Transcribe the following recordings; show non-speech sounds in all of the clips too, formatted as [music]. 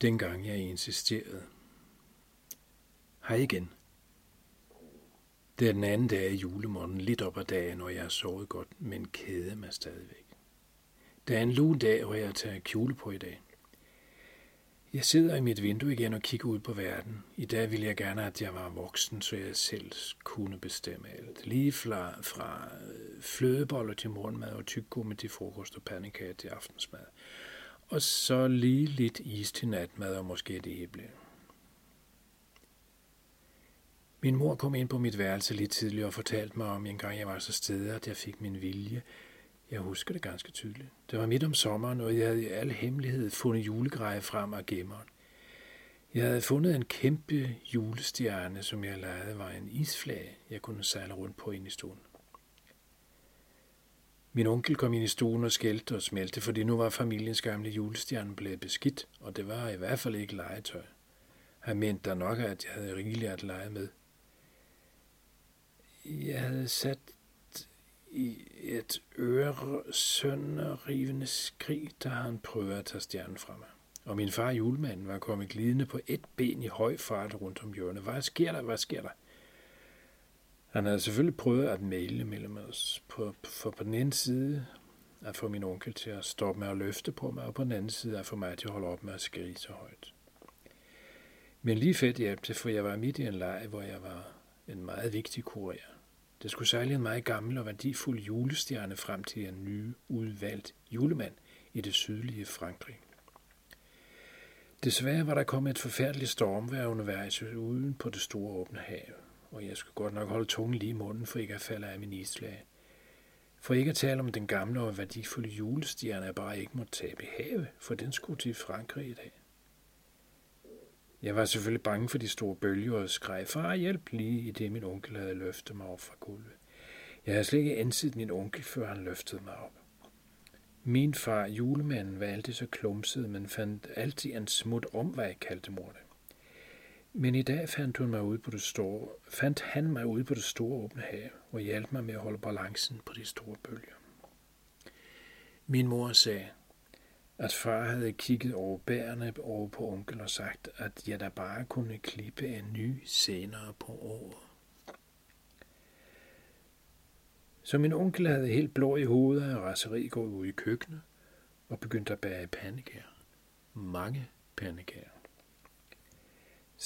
dengang jeg insisterede. Hej igen. Det er den anden dag i julemorgen, lidt op ad dagen, når jeg har sovet godt, men keder mig stadigvæk. Det er en lun dag, hvor jeg tager kjole på i dag. Jeg sidder i mit vindue igen og kigger ud på verden. I dag ville jeg gerne, at jeg var voksen, så jeg selv kunne bestemme alt. Lige fra, fra flødeboller til morgenmad og tyggegummi til frokost og pandekager til aftensmad. Og så lige lidt is til natmad og måske det æble. Min mor kom ind på mit værelse lidt tidligere og fortalte mig om, en gang jeg var så sted, at jeg fik min vilje. Jeg husker det ganske tydeligt. Det var midt om sommeren, og jeg havde i al hemmelighed fundet julegreje frem af gemmeren. Jeg havde fundet en kæmpe julestjerne, som jeg lavede var en isflage, jeg kunne sejle rundt på ind i stuen. Min onkel kom ind i stuen og skældte og smelte, fordi nu var familiens gamle julestjerne blevet beskidt, og det var i hvert fald ikke legetøj. Han mente da nok, at jeg havde rigeligt at lege med. Jeg havde sat i et øresønderrivende skrig, da han prøvede at tage stjernen fra mig. Og min far julemanden var kommet glidende på et ben i høj fart rundt om hjørnet. Hvad sker der? Hvad sker der? Han havde selvfølgelig prøvet at male mellem os. På, for på den ene side at få min onkel til at stoppe med at løfte på mig, og på den anden side at få mig til at holde op med at skrige så højt. Men lige fedt hjalp det, for jeg var midt i en leg, hvor jeg var en meget vigtig kurér. Det skulle sejle en meget gammel og værdifuld julestjerne frem til en ny udvalgt julemand i det sydlige Frankrig. Desværre var der kommet et forfærdeligt stormvejr undervejs uden på det store åbne hav, og jeg skulle godt nok holde tungen lige i munden, for ikke at falde af min islag. For ikke at tale om den gamle og værdifulde julestjerne, jeg bare ikke måtte tabe i have, for den skulle til Frankrig i dag. Jeg var selvfølgelig bange for de store bølger og skreg, far ah, hjælp lige i det min onkel havde løftet mig op fra gulvet. Jeg havde slet ikke anset min onkel, før han løftede mig op. Min far, julemanden, var altid så klumset, men fandt altid en smut om, hvad jeg kaldte mor det. Men i dag fandt, hun mig ude på det store, fandt han mig ude på det store åbne hav og hjalp mig med at holde balancen på de store bølger. Min mor sagde, at far havde kigget over bærene over på onkel og sagt, at jeg da bare kunne klippe en ny senere på året. Så min onkel havde helt blå i hovedet af raseri gået ud i køkkenet og begyndte at bære pandekager. Mange pandekager.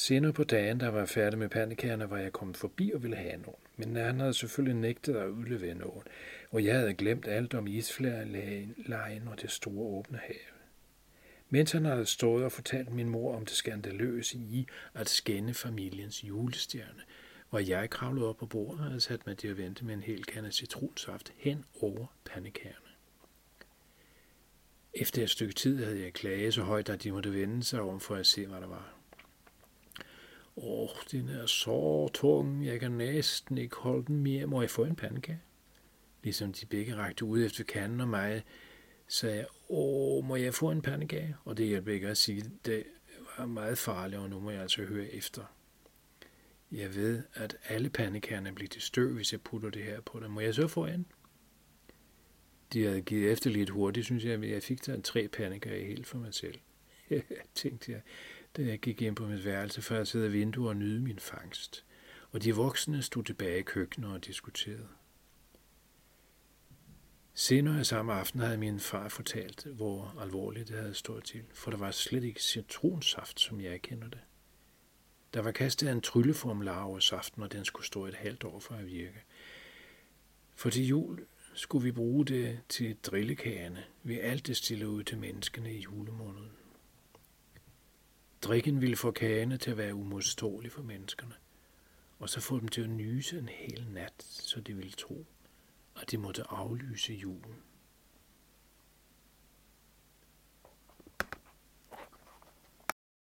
Senere på dagen, der var færdig med pandekagerne, var jeg kommet forbi og ville have nogen. Men han havde selvfølgelig nægtet at udlevere nogen, og jeg havde glemt alt om isflærlejen og det store åbne have. Mens han havde stået og fortalt min mor om det skandaløse i at skænde familiens julestjerne, var jeg kravlet op på bordet og havde sat mig til at vente med en hel kande citronsaft hen over pandekagerne. Efter et stykke tid havde jeg klaget så højt, at de måtte vende sig om for at se, hvad der var. Åh, den er så tung, jeg kan næsten ikke holde den mere. Må jeg få en pandekage? Ligesom de begge rakte ud efter kanden og mig, sagde jeg, åh, må jeg få en pandekage? Og det hjælper ikke at sige, det var meget farligt, og nu må jeg altså høre efter. Jeg ved, at alle pandekagerne bliver til støv, hvis jeg putter det her på dem. Må jeg så få en? De havde givet efter lidt hurtigt, synes jeg, men jeg fik der tre pandekager helt for mig selv. [laughs] tænkte jeg, da jeg gik ind på mit værelse, før at sidde i vinduet og nyde min fangst. Og de voksne stod tilbage i køkkenet og diskuterede. Senere samme aften havde min far fortalt, hvor alvorligt det havde stået til, for der var slet ikke citronsaft, som jeg kender det. Der var kastet en trylleformular over saften, og den skulle stå et halvt år for at virke. For til jul skulle vi bruge det til drillekagerne, vi alt det stille ud til menneskene i julemåneden. Drikken ville få kagerne til at være umodståelig for menneskerne, og så få dem til at nyse en hel nat, så de ville tro, at de måtte aflyse julen.